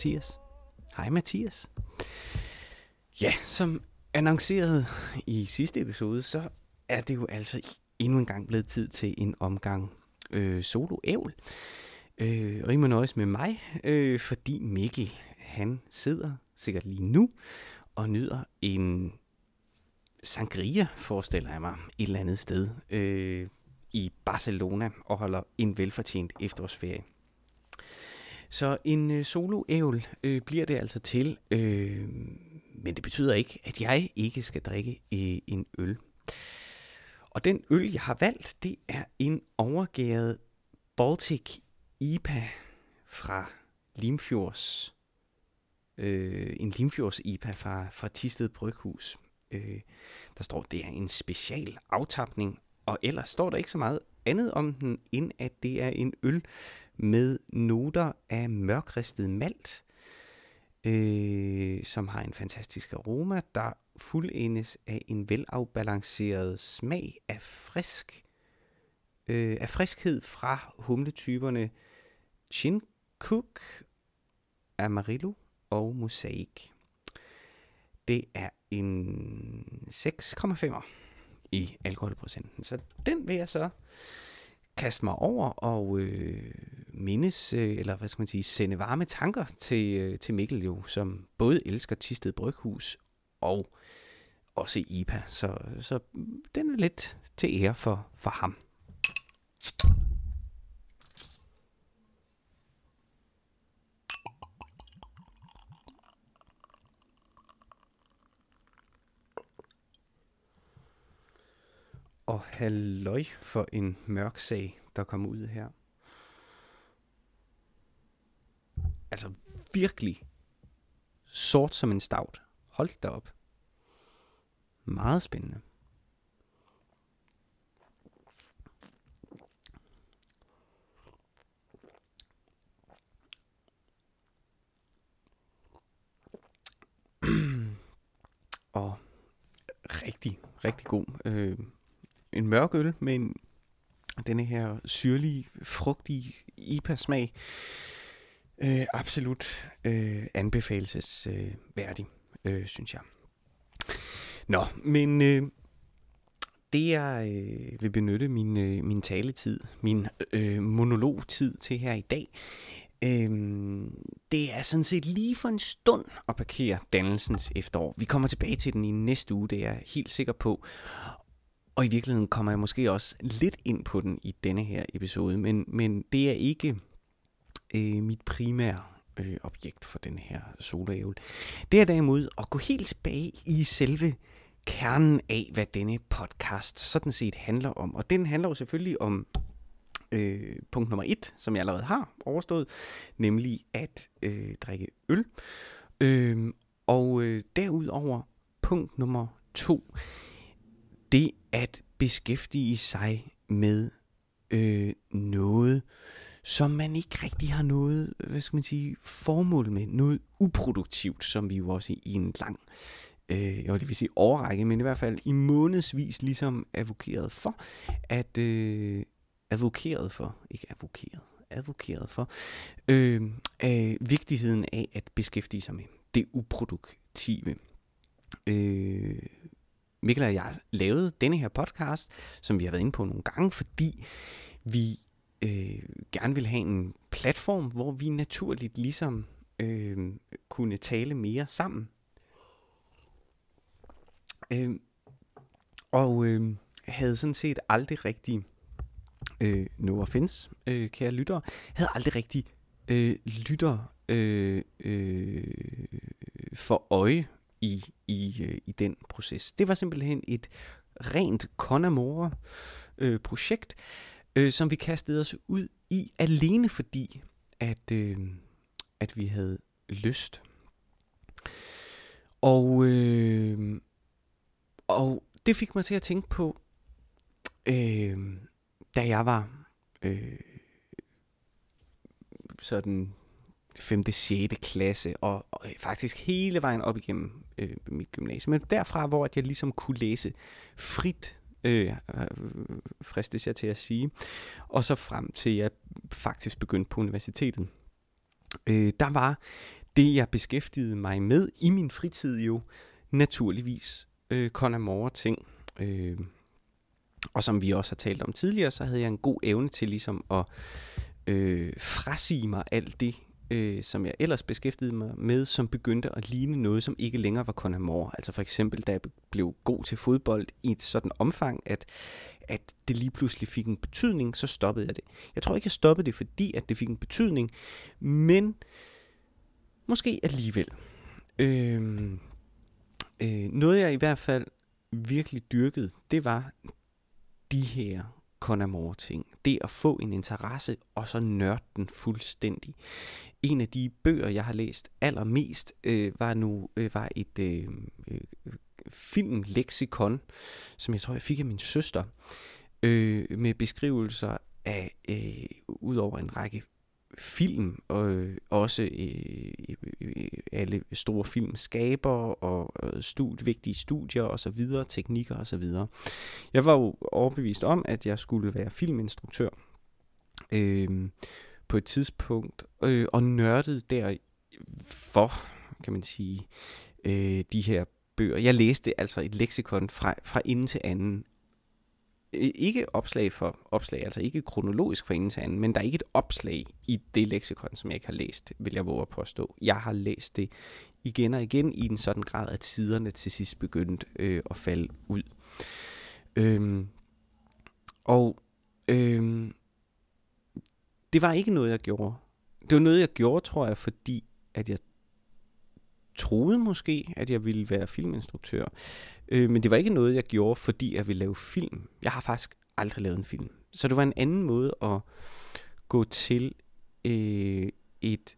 Mathias. Hej Mathias. Ja, som annonceret i sidste episode, så er det jo altså endnu en gang blevet tid til en omgang øh, solo-ævl. Øh, og I må nøjes med mig, øh, fordi Mikkel, han sidder sikkert lige nu og nyder en sangria, forestiller jeg mig, et eller andet sted øh, i Barcelona og holder en velfortjent efterårsferie. Så en øh, soloævl øh, bliver det altså til, øh, men det betyder ikke, at jeg ikke skal drikke øh, en øl. Og den øl, jeg har valgt, det er en overgæret Baltic IPA fra Limfjords. Øh, en Limfjords IPA fra, fra Tisted Bryghus. Øh, der står, det er en special aftapning, og ellers står der ikke så meget andet om den, end at det er en øl med noter af mørkristet malt, øh, som har en fantastisk aroma, der fuldendes af en velafbalanceret smag af frisk øh, af friskhed fra humletyperne Chincook, Amarillo og Mosaic. Det er en 6,5 i alkoholprocenten. Så den vil jeg så kaste mig over og øh, mindes, øh, eller hvad skal man sige, sende varme tanker til, øh, til Mikkel jo, som både elsker Tisted Bryghus og også IPA. Så, så den er lidt til ære for, for ham. Og halløj for en mørk sag, der kom ud her. Altså virkelig sort som en stavt. Hold da op. Meget spændende. og rigtig, rigtig god. Øh, en mørk øl med en, denne her syrlige, frugtige IPA-smag. Øh, absolut øh, anbefalesværdig, øh, øh, synes jeg. Nå, men øh, det jeg øh, vil benytte min, øh, min taletid, min øh, monologtid til her i dag, øh, det er sådan set lige for en stund at parkere dannelsens efterår. Vi kommer tilbage til den i næste uge, det er jeg helt sikker på. Og i virkeligheden kommer jeg måske også lidt ind på den i denne her episode, men, men det er ikke øh, mit primære øh, objekt for den her solævel. Det er derimod at gå helt tilbage i selve kernen af, hvad denne podcast sådan set handler om. Og den handler jo selvfølgelig om øh, punkt nummer et, som jeg allerede har overstået, nemlig at øh, drikke øl. Øh, og øh, derudover punkt nummer to, det at beskæftige sig med øh, noget, som man ikke rigtig har noget, hvad skal man sige, formål med, noget uproduktivt, som vi jo også i, en lang, øh, jeg vil sige overrække, men i hvert fald i månedsvis ligesom advokeret for, at øh, advokeret for, ikke advokeret, advokeret for, øh, øh, vigtigheden af at beskæftige sig med det uproduktive. Øh, Mikkel og jeg lavede denne her podcast, som vi har været inde på nogle gange, fordi vi øh, gerne vil have en platform, hvor vi naturligt ligesom øh, kunne tale mere sammen. Øh, og øh, havde sådan set aldrig rigtig, øh, no offense, øh, kære lyttere, havde aldrig rigtig øh, lytter øh, øh, for øje i, i, øh, i den proces. Det var simpelthen et rent Conamore øh, projekt, øh, som vi kastede os ud i alene fordi, at, øh, at vi havde lyst. Og, øh, og det fik mig til at tænke på, øh, da jeg var øh, sådan 5. 6. klasse, og, og øh, faktisk hele vejen op igennem øh, mit gymnasium. Men derfra, hvor jeg ligesom kunne læse frit, øh, øh, fristes jeg til at sige, og så frem til jeg faktisk begyndte på universitetet. øh, der var det, jeg beskæftigede mig med i min fritid jo, naturligvis øh, Conor ting. Øh, og som vi også har talt om tidligere, så havde jeg en god evne til ligesom at øh, frasige mig alt det, øh, som jeg ellers beskæftigede mig med, som begyndte at ligne noget, som ikke længere var Conor Altså for eksempel, da jeg blev god til fodbold i et sådan omfang, at, at det lige pludselig fik en betydning, så stoppede jeg det. Jeg tror ikke, jeg stoppede det, fordi at det fik en betydning, men måske alligevel. Øh, øh, noget jeg i hvert fald virkelig dyrkede, det var de her Conor ting. Det at få en interesse, og så nørde den fuldstændig. En af de bøger, jeg har læst allermest, øh, var nu øh, var et øh, øh, filmleksikon, som jeg tror, jeg fik af min søster, øh, med beskrivelser af, øh, ud over en række film, og øh, også øh, øh, alle store filmskaber og øh, stud, vigtige studier og så videre, teknikker og så videre. Jeg var jo overbevist om, at jeg skulle være filminstruktør øh, på et tidspunkt, øh, og nørdede der for, kan man sige, øh, de her bøger. Jeg læste altså et leksikon fra, fra ende til anden Øh, ikke opslag for opslag, altså ikke kronologisk fra ende til anden, men der er ikke et opslag i det leksikon, som jeg ikke har læst, vil jeg våge at påstå. Jeg har læst det igen og igen i en sådan grad, at tiderne til sidst begyndte øh, at falde ud. Øhm, og øhm, det var ikke noget, jeg gjorde. Det var noget, jeg gjorde, tror jeg, fordi at jeg troede måske, at jeg ville være filminstruktør. Øh, men det var ikke noget, jeg gjorde, fordi jeg ville lave film. Jeg har faktisk aldrig lavet en film. Så det var en anden måde at gå til øh, et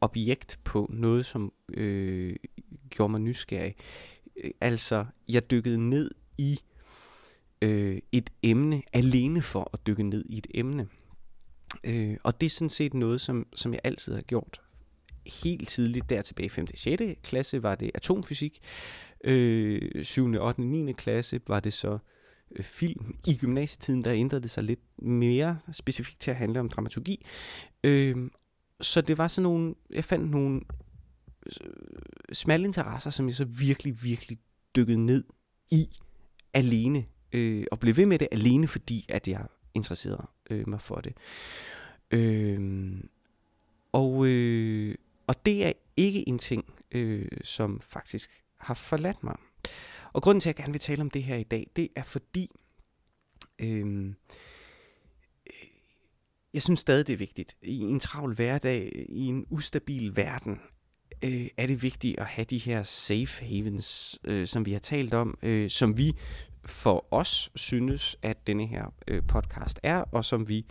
objekt på noget, som øh, gjorde mig nysgerrig. Øh, altså, jeg dykkede ned i øh, et emne, alene for at dykke ned i et emne. Øh, og det er sådan set noget, som, som jeg altid har gjort helt tidligt, der tilbage i 5. og 6. klasse, var det atomfysik. Øh, 7. 8. 9. klasse var det så øh, film. I gymnasietiden, der ændrede det sig lidt mere specifikt til at handle om dramaturgi. Øh, så det var sådan nogle, jeg fandt nogle øh, smalle interesser, som jeg så virkelig, virkelig dykkede ned i alene. Øh, og blev ved med det alene, fordi at jeg interesserede øh, mig for det. Øh, og, øh, og det er ikke en ting, øh, som faktisk har forladt mig. Og grunden til, at jeg gerne vil tale om det her i dag, det er fordi, øh, øh, jeg synes stadig, det er vigtigt. I en travl hverdag, i en ustabil verden, øh, er det vigtigt at have de her safe havens, øh, som vi har talt om, øh, som vi for os synes, at denne her øh, podcast er, og som vi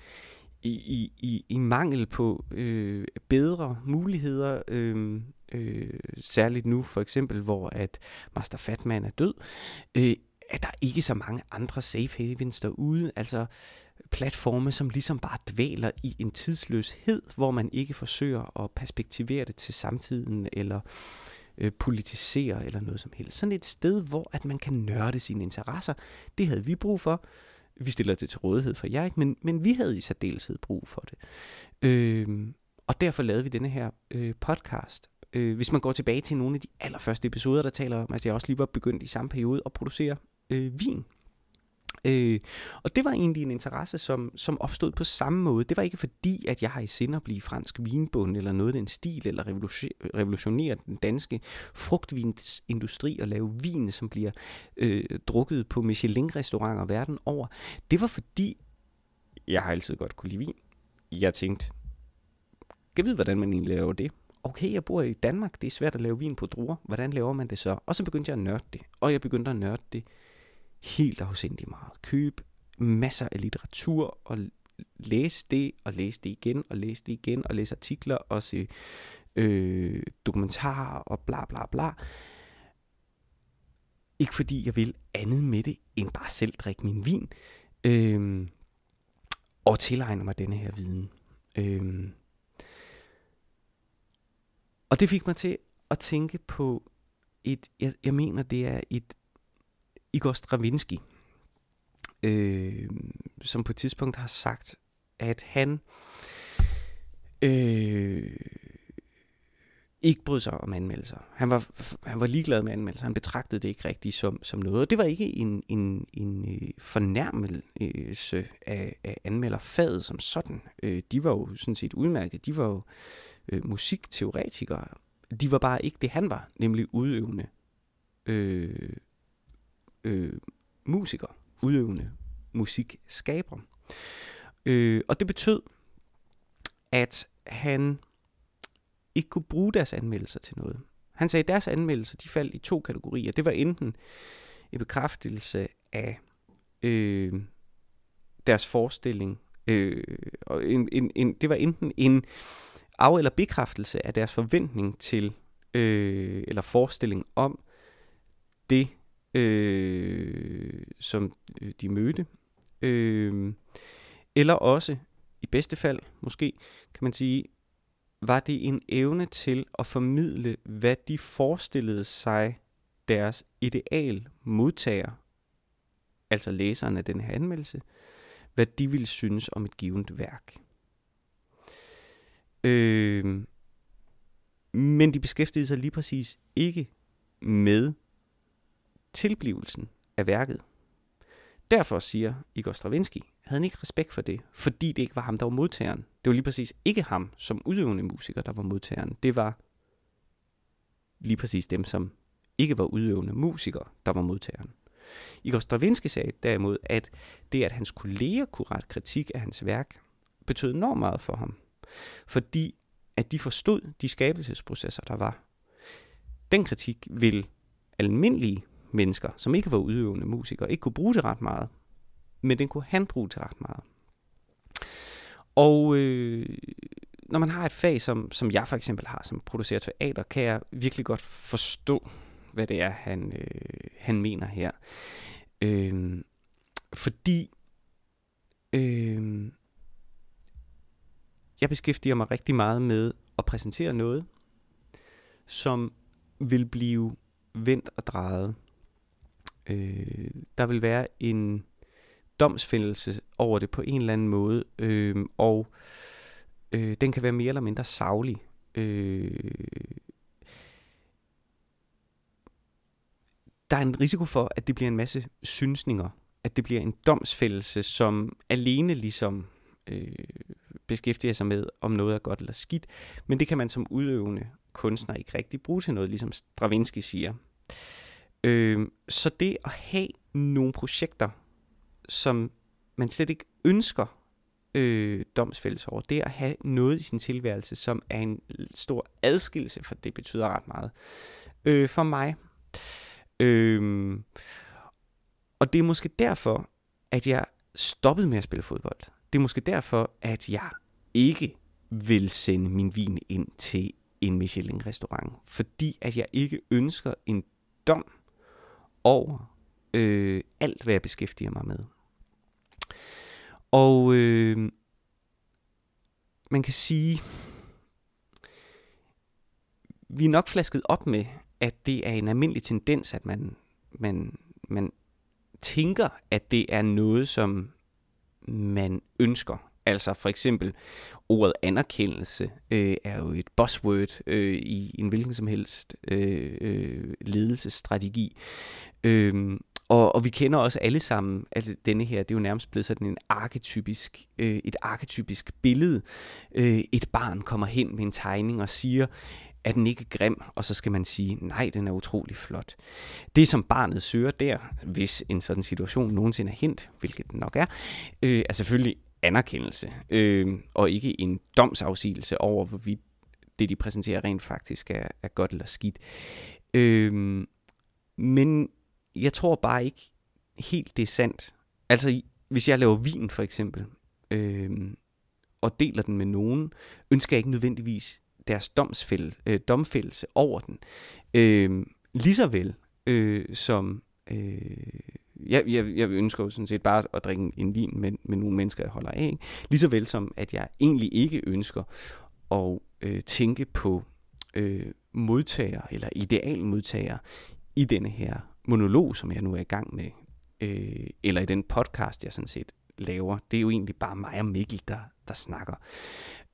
i, i, i mangel på øh, bedre muligheder, øh, øh, særligt nu for eksempel, hvor at Master Fatman er død, øh, er der ikke så mange andre safe havens derude, altså platforme, som ligesom bare dvæler i en tidsløshed, hvor man ikke forsøger at perspektivere det til samtiden, eller øh, politisere, eller noget som helst. Sådan et sted, hvor at man kan nørde sine interesser, det havde vi brug for, vi stiller det til rådighed for jer, ikke? Men, men vi havde i særdeleshed brug for det. Øh, og derfor lavede vi denne her øh, podcast. Øh, hvis man går tilbage til nogle af de allerførste episoder, der taler om, at jeg også lige var begyndt i samme periode at producere øh, vin. Øh, og det var egentlig en interesse, som, som opstod på samme måde. Det var ikke fordi, at jeg har i sinde at blive fransk vinbund eller noget af den stil, eller revolutionere den danske frugtvinsindustri og lave vin, som bliver øh, drukket på Michelin-restauranter verden over. Det var fordi, jeg har altid godt kunne lide vin. Jeg tænkte, jeg ved, hvordan man egentlig laver det. Okay, jeg bor i Danmark, det er svært at lave vin på druer. Hvordan laver man det så? Og så begyndte jeg at nørde det. Og jeg begyndte at nørde det helt afsindig meget. Køb masser af litteratur og læse det, og læse det igen, og læse det igen, og læse artikler, og se øh, dokumentarer, og bla bla bla. Ikke fordi jeg vil andet med det, end bare selv drikke min vin, øh, og tilegne mig denne her viden. Øh, og det fik mig til at tænke på et, jeg, jeg mener, det er et Igor Stravinsky, øh, som på et tidspunkt har sagt, at han øh, ikke brød sig om anmeldelser. Han var, han var ligeglad med anmeldelser. Han betragtede det ikke rigtigt som, som noget. Og det var ikke en, en, en øh, fornærmelse af, af anmelderfaget som sådan. Øh, de var jo sådan set udmærket. De var jo øh, musikteoretikere. De var bare ikke det, han var, nemlig udøvende øh, øh, musikere, udøvende musikskaber. Øh, og det betød, at han ikke kunne bruge deres anmeldelser til noget. Han sagde, at deres anmeldelser de faldt i to kategorier. Det var enten en bekræftelse af øh, deres forestilling, øh, og en, en, en, det var enten en af- eller bekræftelse af deres forventning til, øh, eller forestilling om det, øh, som øh, de mødte. Øh, eller også, i bedste fald måske, kan man sige, var det en evne til at formidle, hvad de forestillede sig deres ideal modtager, altså læseren af den her anmeldelse, hvad de ville synes om et givet værk. Øh, men de beskæftigede sig lige præcis ikke med tilblivelsen af værket. Derfor siger Igor Stravinsky, havde han ikke respekt for det, fordi det ikke var ham, der var modtageren. Det var lige præcis ikke ham som udøvende musiker, der var modtageren. Det var lige præcis dem, som ikke var udøvende musikere, der var modtageren. Igor Stravinsky sagde derimod, at det, at hans kolleger kunne rette kritik af hans værk, betød enormt meget for ham. Fordi at de forstod de skabelsesprocesser, der var. Den kritik vil almindelige mennesker, som ikke var udøvende musikere, ikke kunne bruge det ret meget. Men den kunne han bruge til ret meget. Og øh, når man har et fag, som, som jeg for eksempel har, som producerer teater, kan jeg virkelig godt forstå, hvad det er, han, øh, han mener her. Øh, fordi øh, jeg beskæftiger mig rigtig meget med at præsentere noget, som vil blive vendt og drejet. Øh, der vil være en domsfældelse over det på en eller anden måde, øh, og øh, den kan være mere eller mindre savlig. Øh, der er en risiko for, at det bliver en masse synsninger, at det bliver en domsfældelse, som alene ligesom øh, beskæftiger sig med, om noget er godt eller skidt, men det kan man som udøvende kunstner ikke rigtig bruge til noget, ligesom Stravinsky siger. Øh, Øh, så det at have nogle projekter, som man slet ikke ønsker øh, domsfældelse over, det at have noget i sin tilværelse, som er en stor adskillelse, for det betyder ret meget øh, for mig. Øh, og det er måske derfor, at jeg stoppede med at spille fodbold. Det er måske derfor, at jeg ikke vil sende min vin ind til en Michelin-restaurant, fordi at jeg ikke ønsker en dom over øh, alt, hvad jeg beskæftiger mig med. Og øh, man kan sige, vi er nok flasket op med, at det er en almindelig tendens, at man, man, man tænker, at det er noget, som man ønsker. Altså for eksempel ordet anerkendelse øh, er jo et buzzword øh, i en hvilken som helst øh, øh, ledelsesstrategi. Øh, og, og vi kender også alle sammen, altså denne her, det er jo nærmest blevet sådan en arketypisk, øh, et arketypisk billede. Øh, et barn kommer hen med en tegning og siger, er den ikke grim? Og så skal man sige, nej, den er utrolig flot. Det, som barnet søger der, hvis en sådan situation nogensinde er hent, hvilket den nok er, øh, er selvfølgelig anerkendelse, øh, og ikke en domsafsigelse over, hvorvidt det, de præsenterer, rent faktisk er, er godt eller skidt. Øh, men jeg tror bare ikke helt, det er sandt. Altså, hvis jeg laver vin for eksempel, øh, og deler den med nogen, ønsker jeg ikke nødvendigvis deres domsfæld, øh, domfældelse over den. Øh, lige så vel øh, som... Øh, jeg, jeg, jeg ønsker jo sådan set bare at drikke en vin med, med nogle mennesker, jeg holder af. Ikke? Lige vel som, at jeg egentlig ikke ønsker at øh, tænke på øh, modtager eller idealmodtager i denne her monolog, som jeg nu er i gang med, øh, eller i den podcast, jeg sådan set laver. Det er jo egentlig bare mig og Mikkel, der, der snakker.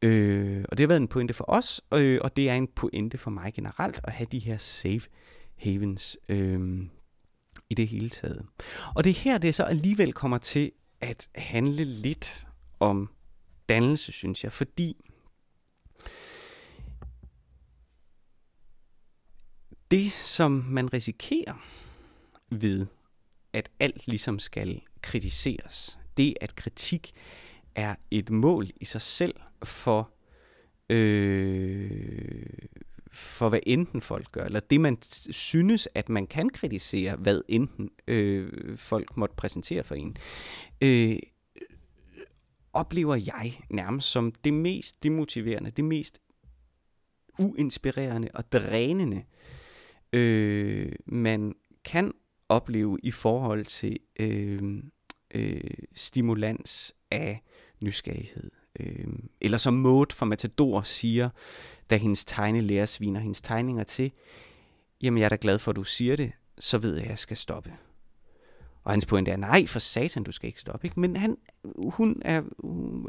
Øh, og det har været en pointe for os, øh, og det er en pointe for mig generelt at have de her safe havens øh, i det hele taget. Og det er her, det så alligevel kommer til at handle lidt om dannelse, synes jeg, fordi det, som man risikerer ved, at alt ligesom skal kritiseres, det at kritik er et mål i sig selv for, øh, for hvad enten folk gør, eller det man synes, at man kan kritisere, hvad enten øh, folk måtte præsentere for en, øh, oplever jeg nærmest som det mest demotiverende, det mest uinspirerende og drænende, øh, man kan opleve i forhold til øh, øh, stimulans af nysgerrighed. Øh, eller som Maud fra Matador siger, da hendes tegnelærer sviner hendes tegninger til, jamen jeg er da glad for, at du siger det, så ved jeg, at jeg skal stoppe. Og hans pointe er, nej, for satan, du skal ikke stoppe. Ikke? Men han, hun er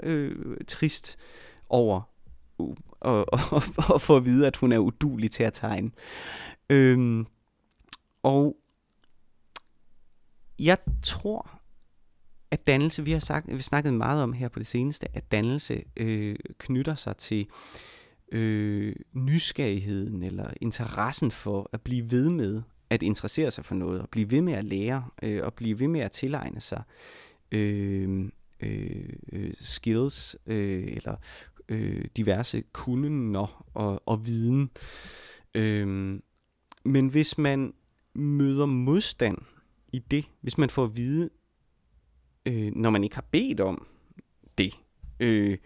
øh, trist over øh, og, og, og få at vide, at hun er udulig til at tegne. Øhm, og jeg tror, at dannelse, vi har sagt, vi snakket meget om her på det seneste, at dannelse øh, knytter sig til øh, nysgerrigheden eller interessen for at blive ved med at interessere sig for noget, og blive ved med at lære, øh, og blive ved med at tilegne sig øh, øh, øh skills øh, eller øh, diverse kunder og, og viden. Øh, men hvis man møder modstand i det, hvis man får at vide, øh, når man ikke har bedt om det, øh,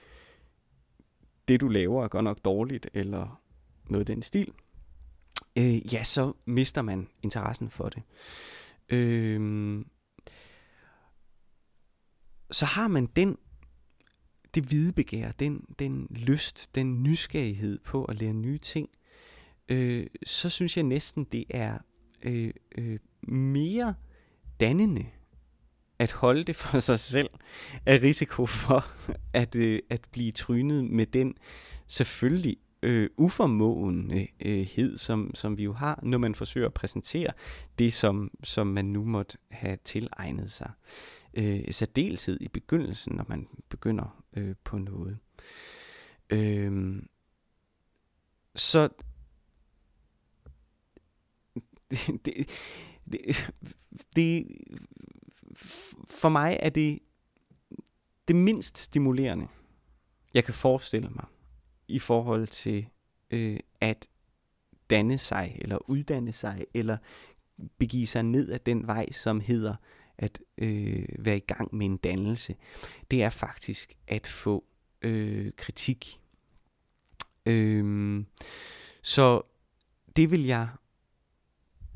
det du laver er godt nok dårligt, eller noget i den stil, øh, ja, så mister man interessen for det. Øh, så har man den det hvide begær, den, den lyst, den nysgerrighed på at lære nye ting, øh, så synes jeg næsten, det er øh, øh, mere dannende at holde det for sig selv er risiko for at, øh, at blive trynet med den selvfølgelig øh, uformåenhed, øh, som, som vi jo har, når man forsøger at præsentere det, som, som man nu måtte have tilegnet sig. Øh, særdeleshed i begyndelsen, når man begynder øh, på noget. Øh, så det, det, det, for mig er det det mindst stimulerende, jeg kan forestille mig i forhold til øh, at danne sig, eller uddanne sig, eller begive sig ned ad den vej, som hedder at øh, være i gang med en dannelse. Det er faktisk at få øh, kritik. Øh, så det vil jeg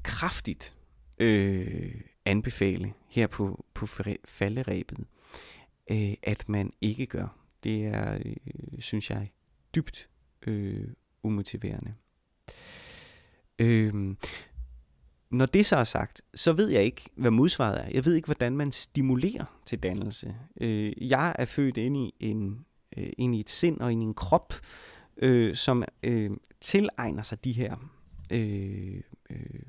kraftigt øh, anbefale her på, på falderæbet, øh, at man ikke gør. Det er, øh, synes jeg, dybt øh, umotiverende. Øh, når det så er sagt, så ved jeg ikke, hvad modsvaret er. Jeg ved ikke, hvordan man stimulerer til dannelse. Øh, jeg er født ind i, en, øh, ind i et sind og ind i en krop, øh, som øh, tilegner sig de her øh, øh,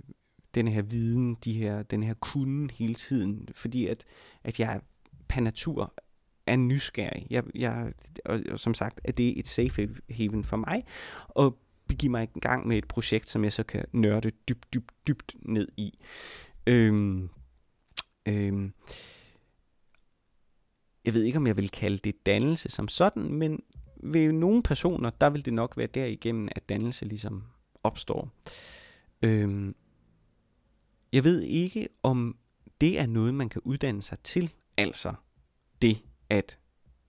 den her viden, de her, den her kunden hele tiden, fordi at, at jeg per natur er nysgerrig. Jeg, jeg, og, og som sagt, at det er et safe haven for mig, og begive mig i gang med et projekt, som jeg så kan nørde dybt, dybt, dybt ned i. Øhm, øhm, jeg ved ikke, om jeg vil kalde det dannelse som sådan, men ved nogle personer, der vil det nok være derigennem, at dannelse ligesom opstår. Øhm, jeg ved ikke, om det er noget, man kan uddanne sig til, altså det at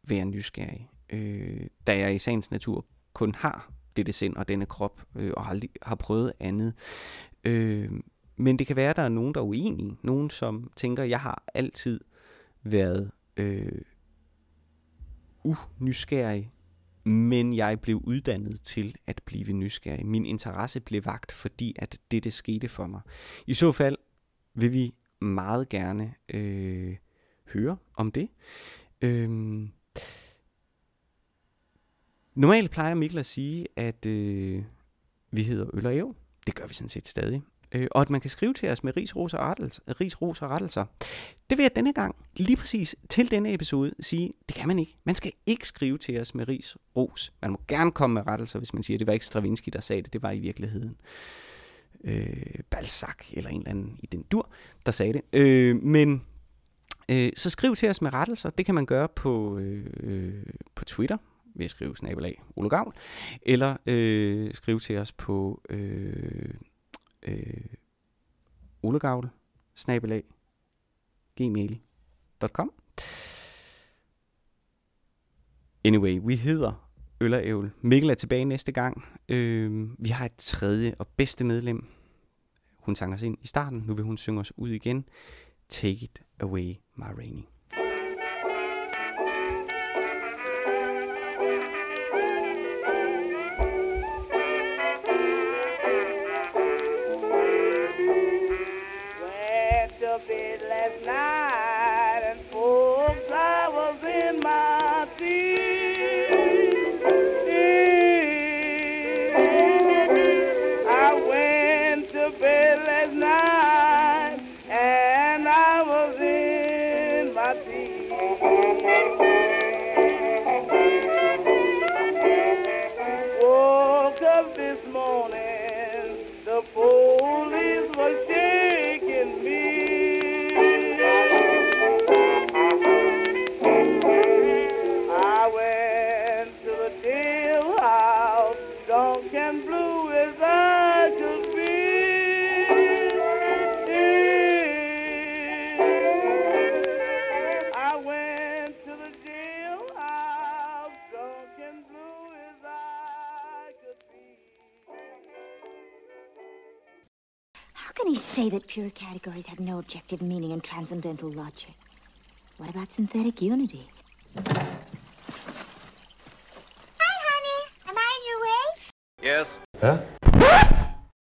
være nysgerrig. Øh, da jeg i sagens natur kun har dette sind og denne krop, øh, og aldrig har prøvet andet. Øh, men det kan være, at der er nogen, der er uenige. Nogen, som tænker, jeg har altid været øh, unysgerrig, men jeg blev uddannet til at blive nysgerrig. Min interesse blev vagt, fordi at det, det skete for mig. I så fald vil vi meget gerne øh, høre om det. Øh, Normalt plejer Mikkel at sige, at øh, vi hedder Øl og Ev. Det gør vi sådan set stadig. Øh, og at man kan skrive til os med ris, ros og, rettelser, ris, ros og rettelser. Det vil jeg denne gang, lige præcis til denne episode, sige, det kan man ikke. Man skal ikke skrive til os med ris, ros. Man må gerne komme med rettelser, hvis man siger, at det var ikke Stravinsky, der sagde det. Det var i virkeligheden øh, Balzac eller en eller anden i den dur, der sagde det. Øh, men øh, så skriv til os med rettelser. Det kan man gøre på, øh, på Twitter ved at skrive snabelag Ole Gavl, eller øh, skrive til os på øh, øh, olegavl, snabelag, gmail.com. Anyway, vi hedder Øl og Ævl. Mikkel er tilbage næste gang. Øh, vi har et tredje og bedste medlem. Hun sang os ind i starten. Nu vil hun synge os ud igen. Take it away, my rainy. Pure categories have no objective meaning in transcendental logic. What about synthetic unity? Hi, honey. Am I in your way? Yes. Huh?